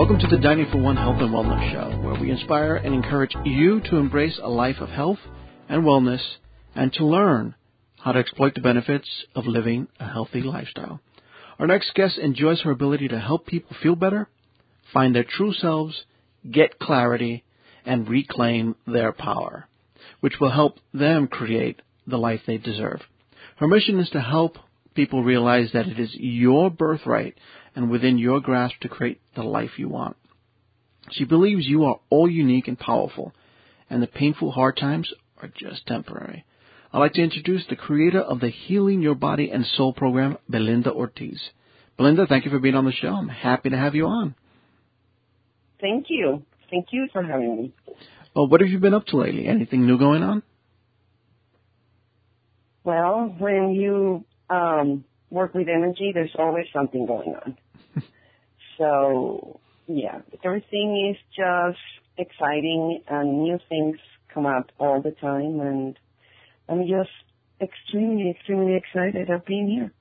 Welcome to the Dining for One Health and Wellness Show, where we inspire and encourage you to embrace a life of health and wellness and to learn how to exploit the benefits of living a healthy lifestyle. Our next guest enjoys her ability to help people feel better, find their true selves, get clarity, and reclaim their power, which will help them create the life they deserve. Her mission is to help people realize that it is your birthright and within your grasp to create the life you want. She believes you are all unique and powerful, and the painful hard times are just temporary. I'd like to introduce the creator of the Healing Your Body and Soul program, Belinda Ortiz. Belinda, thank you for being on the show. I'm happy to have you on. Thank you. Thank you for having me. Well, what have you been up to lately? Anything new going on? Well, when you um, work with energy, there's always something going on. so, yeah, everything is just exciting and new things come up all the time and I'm just extremely, extremely excited of being here.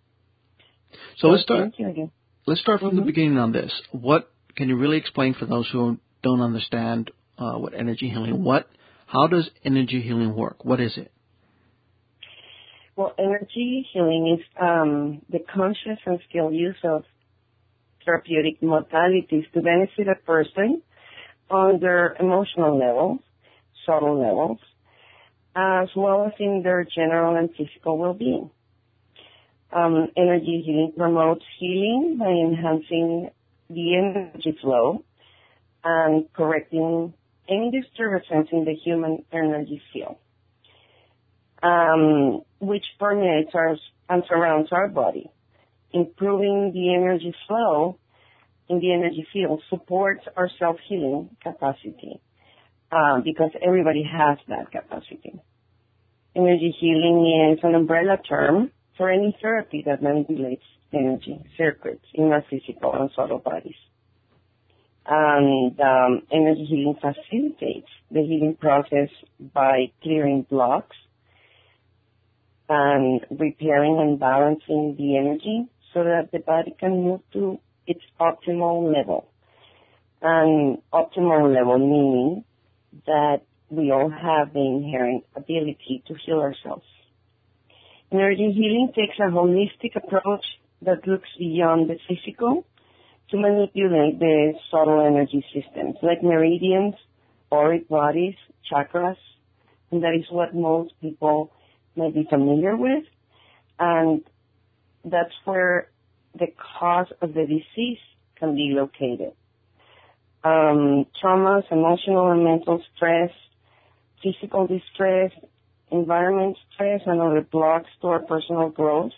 So, so let's start. again. Let's start from mm-hmm. the beginning on this. What can you really explain for those who don't understand uh, what energy healing? What, how does energy healing work? What is it? Well, energy healing is um, the conscious and skilled use of therapeutic modalities to benefit a person on their emotional levels, subtle levels, as well as in their general and physical well-being. Um, energy healing promotes healing by enhancing the energy flow and correcting any disturbances in the human energy field, um, which permeates our, and surrounds our body. Improving the energy flow in the energy field supports our self-healing capacity um, because everybody has that capacity. Energy healing is an umbrella term for any therapy that manipulates energy circuits in our physical and subtle bodies. And um, energy healing facilitates the healing process by clearing blocks and repairing and balancing the energy so that the body can move to its optimal level. And optimal level meaning that we all have the inherent ability to heal ourselves. Energy healing takes a holistic approach that looks beyond the physical to manipulate the subtle energy systems like meridians, auric bodies, chakras, and that is what most people may be familiar with. And that's where the cause of the disease can be located. Um, traumas, emotional and mental stress, physical distress, environment stress, and other blocks to our personal growth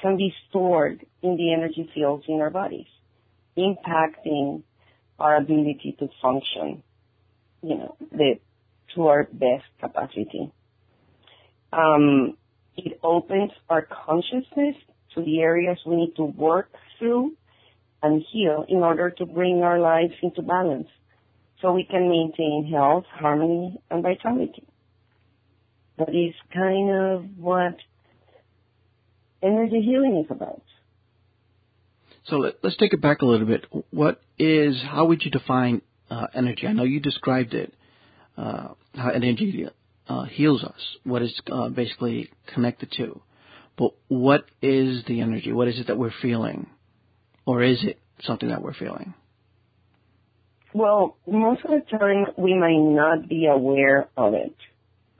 can be stored in the energy fields in our bodies, impacting our ability to function, you know, the, to our best capacity. Um, it opens our consciousness to the areas we need to work through and heal in order to bring our lives into balance so we can maintain health, harmony, and vitality. That is kind of what energy healing is about. So let, us take it back a little bit. What is, how would you define uh, energy? I know you described it, uh, how energy uh, heals us, what is uh, basically connected to. But what is the energy? What is it that we're feeling? Or is it something that we're feeling? Well, most of the time we might not be aware of it.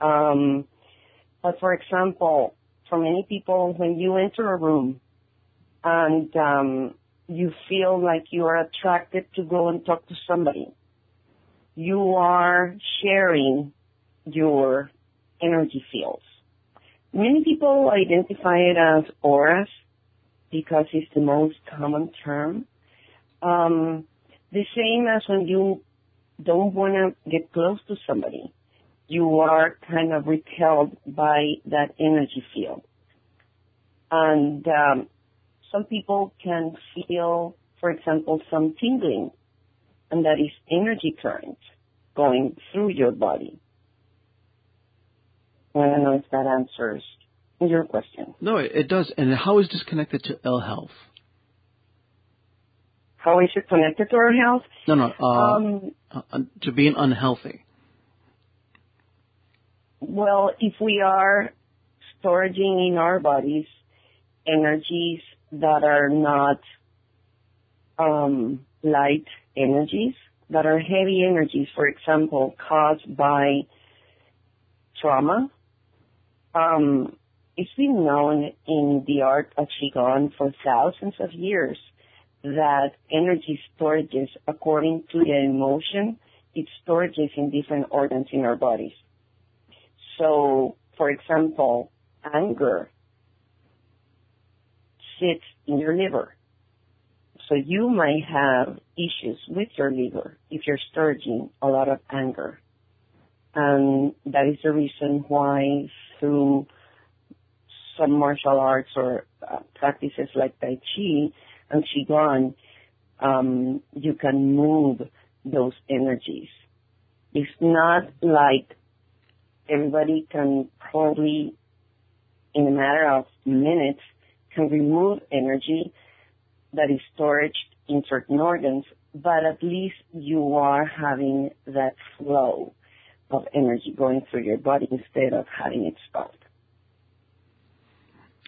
Um, but for example, for many people, when you enter a room and um, you feel like you are attracted to go and talk to somebody, you are sharing your energy fields. Many people identify it as auras because it's the most common term. Um, the same as when you don't want to get close to somebody. You are kind of repelled by that energy field. And um, some people can feel, for example, some tingling, and that is energy current going through your body. I don't know if that answers your question. No, it does. And how is this connected to ill health? How is it connected to our health? No, no. Uh, um, uh, to being unhealthy. Well, if we are storing in our bodies energies that are not um, light energies, that are heavy energies, for example, caused by trauma. Um, it's been known in the art of Qigong for thousands of years that energy storages, according to the emotion, it storages in different organs in our bodies. So, for example, anger sits in your liver. So you might have issues with your liver if you're storing a lot of anger. And that is the reason why through some martial arts or uh, practices like Tai Chi and Qigong, um, you can move those energies. It's not like everybody can probably, in a matter of minutes, can remove energy that is stored in certain organs, but at least you are having that flow of energy going through your body instead of having it stopped.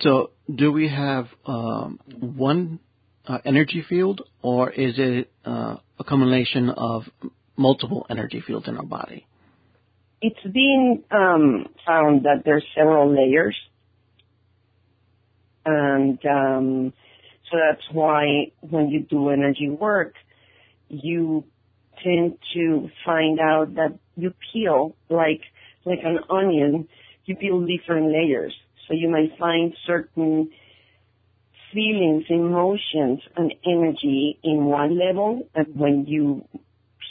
So, do we have um, one uh, energy field, or is it uh, a combination of multiple energy fields in our body? It's been um, found that there's several layers, and um, so that's why when you do energy work, you tend to find out that you peel like like an onion. You peel different layers, so you might find certain feelings, emotions, and energy in one level, and when you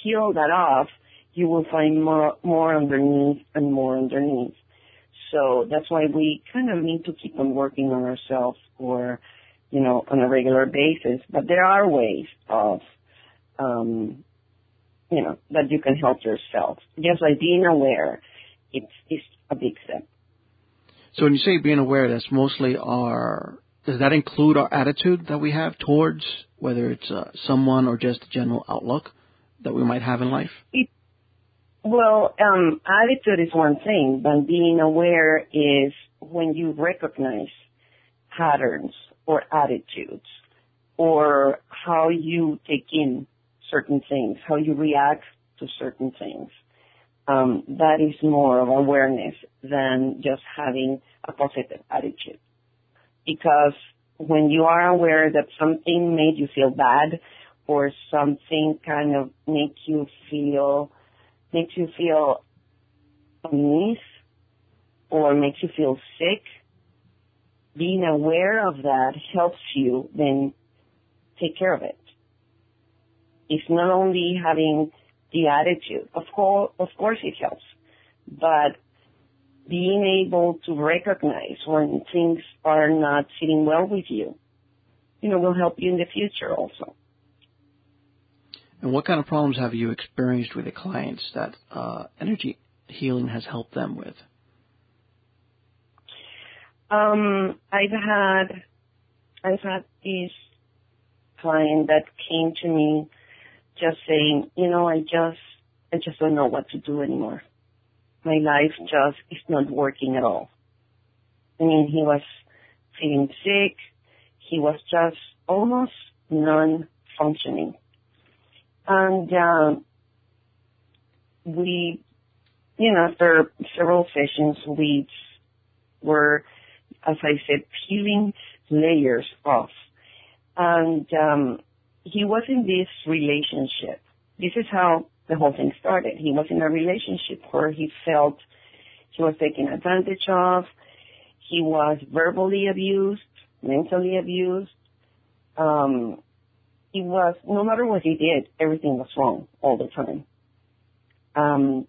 peel that off, you will find more, more underneath and more underneath. So that's why we kind of need to keep on working on ourselves or, you know, on a regular basis. But there are ways of, um, you know, that you can help yourself. Just like being aware, it's, it's a big step. So when you say being aware, that's mostly our, does that include our attitude that we have towards whether it's uh, someone or just a general outlook that we might have in life? It, well, um, attitude is one thing, but being aware is when you recognize patterns or attitudes or how you take in certain things, how you react to certain things. Um, that is more of awareness than just having a positive attitude. Because when you are aware that something made you feel bad or something kind of makes you feel makes you feel unease or makes you feel sick, being aware of that helps you then take care of it. It's not only having the attitude. Of course, of course it helps, but being able to recognize when things are not sitting well with you, you know, will help you in the future also. And what kind of problems have you experienced with the clients that uh, energy healing has helped them with? Um, I've had I've had this client that came to me just saying, you know, I just I just don't know what to do anymore. My life just is not working at all. I mean, he was feeling sick. He was just almost non-functioning. And um, we, you know, after several sessions, we were, as I said, peeling layers off. And um, he was in this relationship. This is how the whole thing started. He was in a relationship where he felt he was taken advantage of. He was verbally abused, mentally abused. Um, he was, no matter what he did, everything was wrong all the time. Um,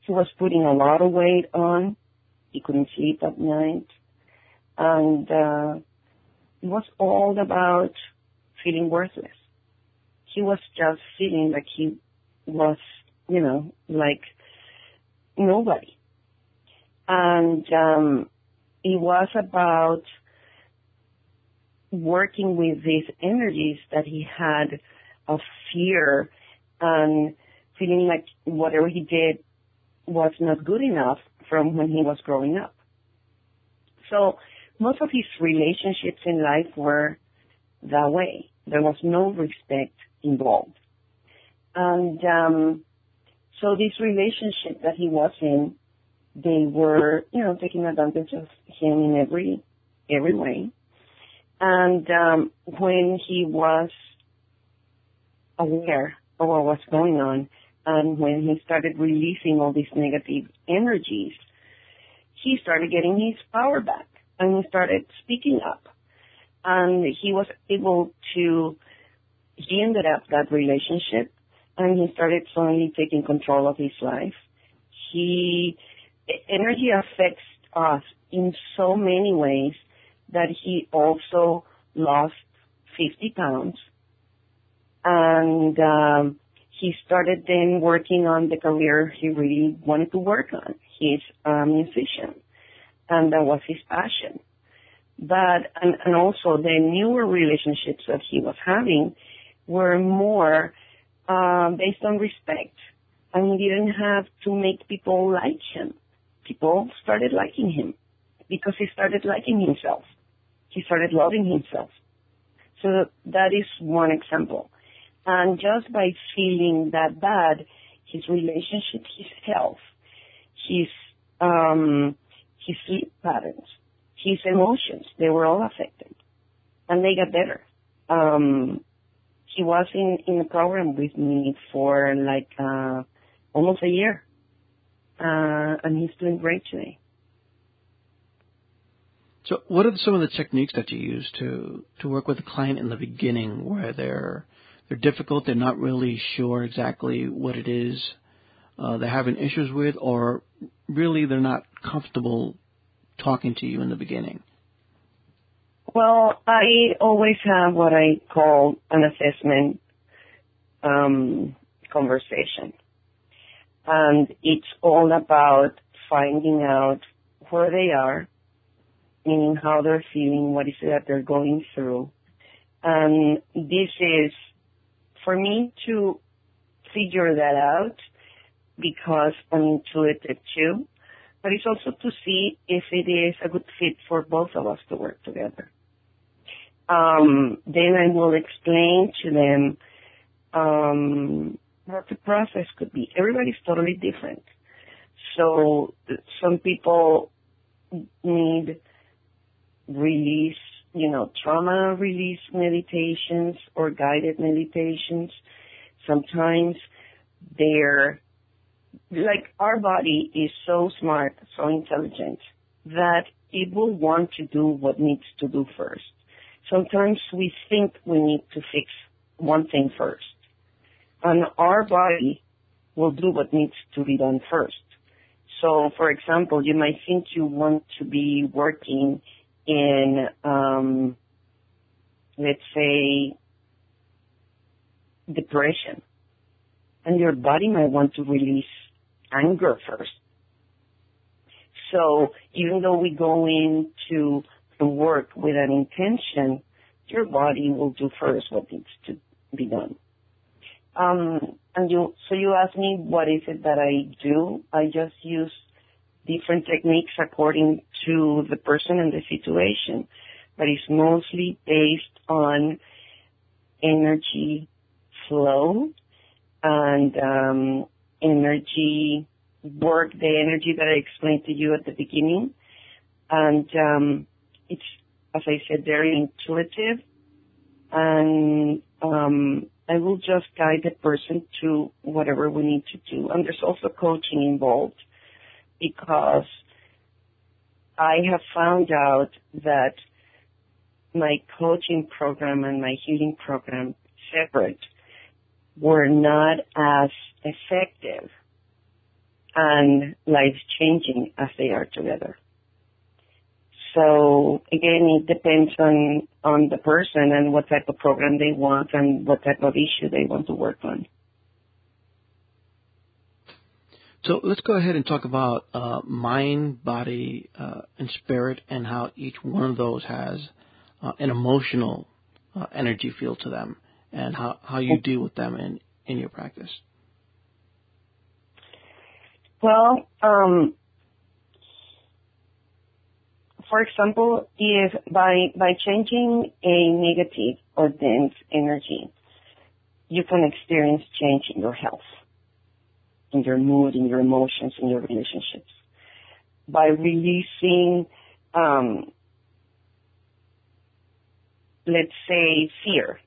he was putting a lot of weight on. He couldn't sleep at night. And, uh, it was all about feeling worthless. He was just feeling like he was, you know, like nobody. And, um, it was about working with these energies that he had of fear and feeling like whatever he did was not good enough from when he was growing up. So most of his relationships in life were that way. There was no respect involved. And um, so this relationship that he was in, they were, you know, taking advantage of him in every every way. And um, when he was aware of what was going on, and when he started releasing all these negative energies, he started getting his power back, and he started speaking up, and he was able to. He ended up that relationship, and he started slowly taking control of his life. He energy affects us in so many ways that he also lost 50 pounds and um, he started then working on the career he really wanted to work on. He's a musician and that was his passion. But, and, and also the newer relationships that he was having were more uh, based on respect and he didn't have to make people like him. People started liking him because he started liking himself he started loving himself. So that is one example. And just by feeling that bad, his relationship, his health, his um, his sleep patterns, his emotions, they were all affected, and they got better. Um, he was in in a program with me for like uh, almost a year, uh, and he's doing great today. So, what are some of the techniques that you use to to work with a client in the beginning, where they're they're difficult, they're not really sure exactly what it is uh, they're having issues with, or really they're not comfortable talking to you in the beginning? Well, I always have what I call an assessment um, conversation, and it's all about finding out where they are meaning how they're feeling, what is it that they're going through. And this is for me to figure that out because I'm intuitive too, but it's also to see if it is a good fit for both of us to work together. Um, then I will explain to them um, what the process could be. Everybody's totally different. So some people need release, you know, trauma release meditations or guided meditations. Sometimes they're like our body is so smart, so intelligent that it will want to do what needs to do first. Sometimes we think we need to fix one thing first. And our body will do what needs to be done first. So, for example, you might think you want to be working in, um, let's say, depression. And your body might want to release anger first. So even though we go into work with an intention, your body will do first what needs to be done. Um, and you, so you ask me what is it that I do? I just use different techniques according to the person and the situation, but it's mostly based on energy flow and um, energy work, the energy that I explained to you at the beginning. And um, it's, as I said, very intuitive. And um, I will just guide the person to whatever we need to do. And there's also coaching involved because I have found out that my coaching program and my healing program separate were not as effective and life changing as they are together. So again, it depends on, on the person and what type of program they want and what type of issue they want to work on. So let's go ahead and talk about uh, mind, body, uh, and spirit, and how each one of those has uh, an emotional uh, energy field to them. and how, how you deal with them in, in your practice. Well, um, for example, if by by changing a negative or dense energy, you can experience change in your health, in your mood, in your emotions, in your relationships. By releasing, um, let's say, fear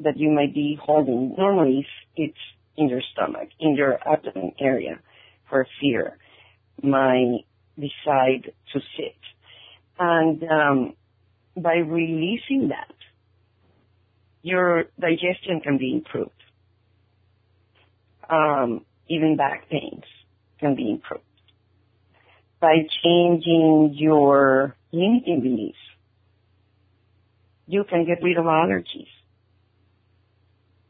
that you might be holding. Normally, it's in your stomach, in your abdomen area, for fear might decide to sit. And um, by releasing that, your digestion can be improved. Um, even back pains can be improved. By changing your limiting beliefs, you can get rid of allergies.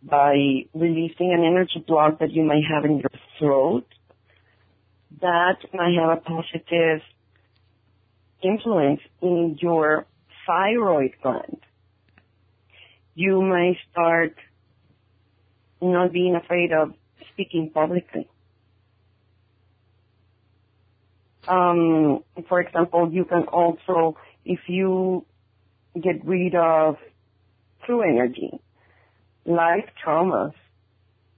By releasing an energy block that you might have in your throat, that might have a positive influence in your thyroid gland. You may start not being afraid of speaking publicly. Um, for example, you can also, if you get rid of true energy, life traumas,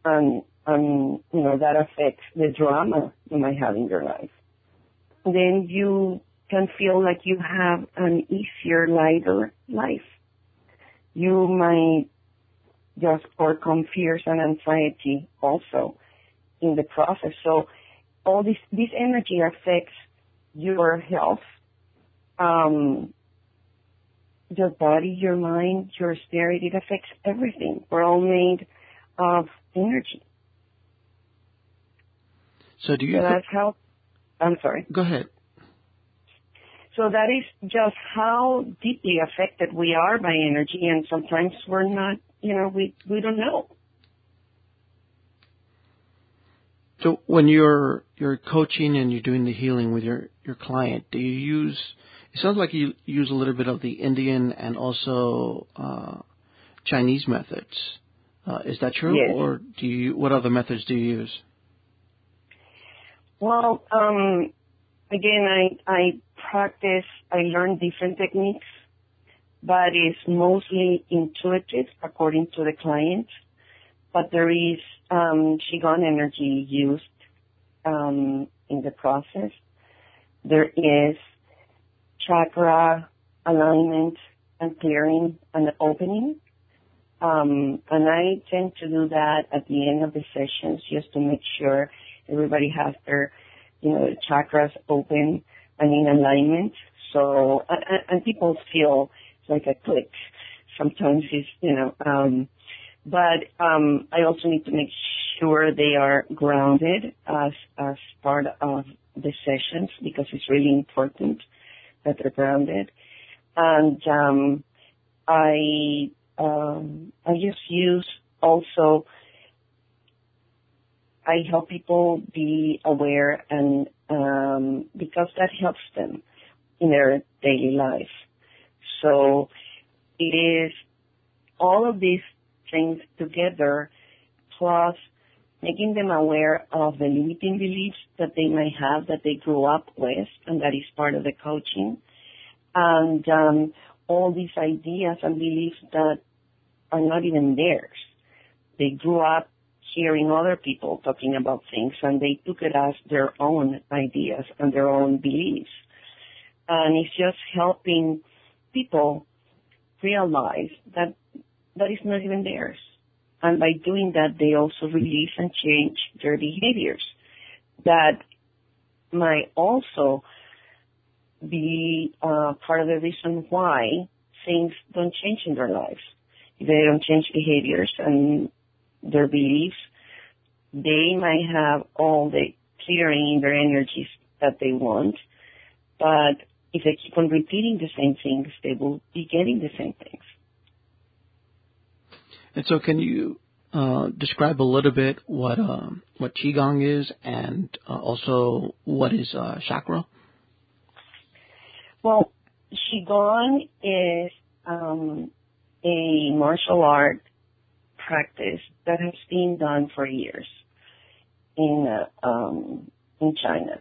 and, and, you know, that affects the drama you might have in your life, then you can feel like you have an easier, lighter life. You might just overcome fears and anxiety also in the process. So all this, this energy affects your health, um, your body, your mind, your spirit. It affects everything. We're all made of energy. So do you? So that's how. I'm sorry. Go ahead. So that is just how deeply affected we are by energy, and sometimes we're not. You know, we we don't know. So when you're you're coaching and you're doing the healing with your your client, do you use? It sounds like you use a little bit of the Indian and also uh, Chinese methods. Uh, is that true, Yes. or do you? What other methods do you use? Well, um, again, I I practice. I learn different techniques, but it's mostly intuitive according to the client. But there is um, qigong energy used um, in the process. There is chakra alignment and clearing and opening. Um, and I tend to do that at the end of the sessions just to make sure everybody has their, you know, chakras open and in alignment. So, and, and people feel like a click. Sometimes it's, you know, um, but um, I also need to make sure they are grounded as as part of the sessions because it's really important that they're grounded. And um, I um, I just use also I help people be aware and um, because that helps them in their daily life. So it is all of these things together plus making them aware of the limiting beliefs that they may have that they grew up with and that is part of the coaching and um, all these ideas and beliefs that are not even theirs. They grew up hearing other people talking about things and they took it as their own ideas and their own beliefs. And it's just helping people realize that that is not even theirs. And by doing that, they also release and change their behaviors that might also be uh, part of the reason why things don't change in their lives. They don't change behaviors and their beliefs, they might have all the clearing in their energies that they want, but if they keep on repeating the same things, they will be getting the same things. And so, can you uh, describe a little bit what um, what qigong is, and uh, also what is uh, chakra? Well, qigong is um, a martial art practice that has been done for years in uh, um, in China,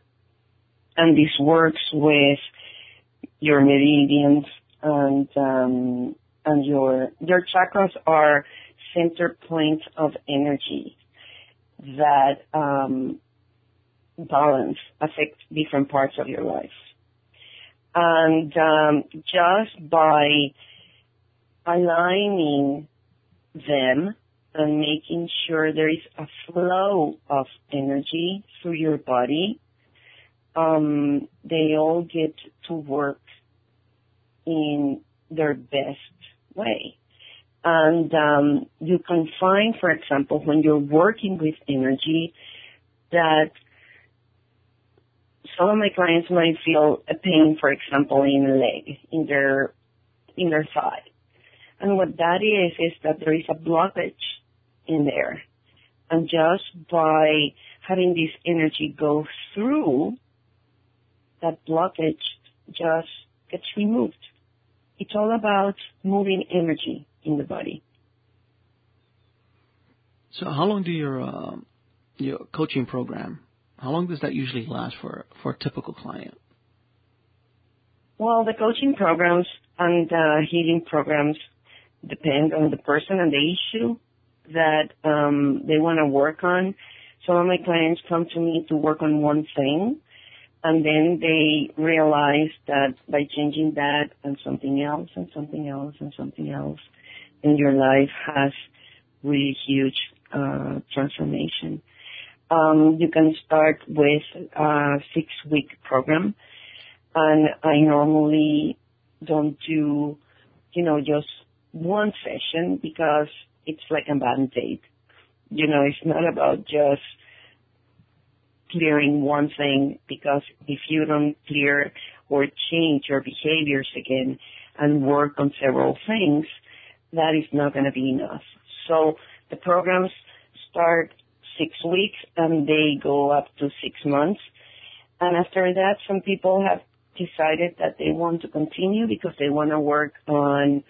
and this works with your meridians and um, and your your chakras are center points of energy that um, balance affect different parts of your life. And um, just by aligning them and making sure there is a flow of energy through your body, um, they all get to work in their best way. And um, you can find, for example, when you're working with energy, that some of my clients might feel a pain, for example, in a leg, in their in their thigh. And what that is is that there is a blockage in there. And just by having this energy go through, that blockage just gets removed. It's all about moving energy in the body. So, how long do your uh, your coaching program? How long does that usually last for for a typical client? Well, the coaching programs and uh, healing programs depend on the person and the issue that um, they want to work on. Some of my clients come to me to work on one thing, and then they realize that by changing that and something else and something else and something else, in your life has really huge uh, transformation. Um, you can start with a six week program and I normally don't do, you know, just one session because it's like a band-aid. You know, it's not about just clearing one thing because if you don't clear or change your behaviors again and work on several things, that is not going to be enough. So the programs start six weeks and they go up to six months. And after that, some people have decided that they want to continue because they want to work on,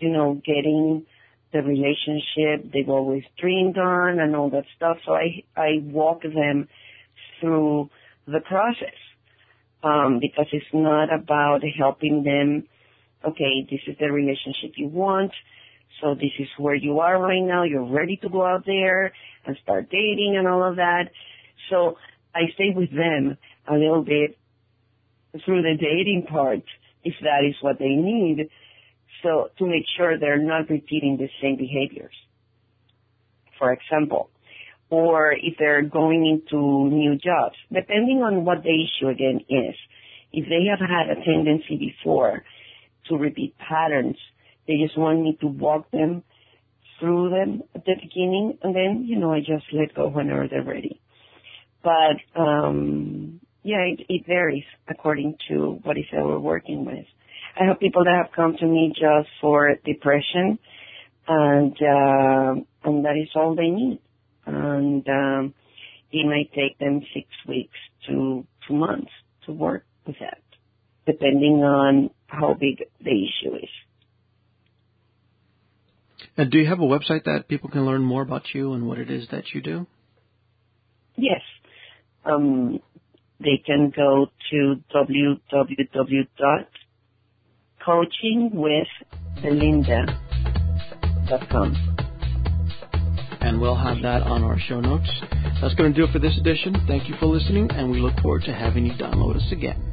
you know, getting the relationship they've always dreamed on and all that stuff. So I, I walk them through the process. Um, because it's not about helping them, okay, this is the relationship you want. So this is where you are right now. You're ready to go out there and start dating and all of that. So I stay with them a little bit through the dating part if that is what they need. So to make sure they're not repeating the same behaviors. For example, or if they're going into new jobs, depending on what the issue again is. If they have had a tendency before to repeat patterns, they just want me to walk them through them at the beginning, and then, you know, I just let go whenever they're ready. But, um, yeah, it, it varies according to what is that we're working with. I have people that have come to me just for depression, and uh, and that is all they need. And um, it might take them six weeks to two months to work with that, depending on how big the issue is. And do you have a website that people can learn more about you and what it is that you do? Yes. Um, they can go to www.coachingwithbelinda.com. And we'll have that on our show notes. That's going to do it for this edition. Thank you for listening, and we look forward to having you download us again.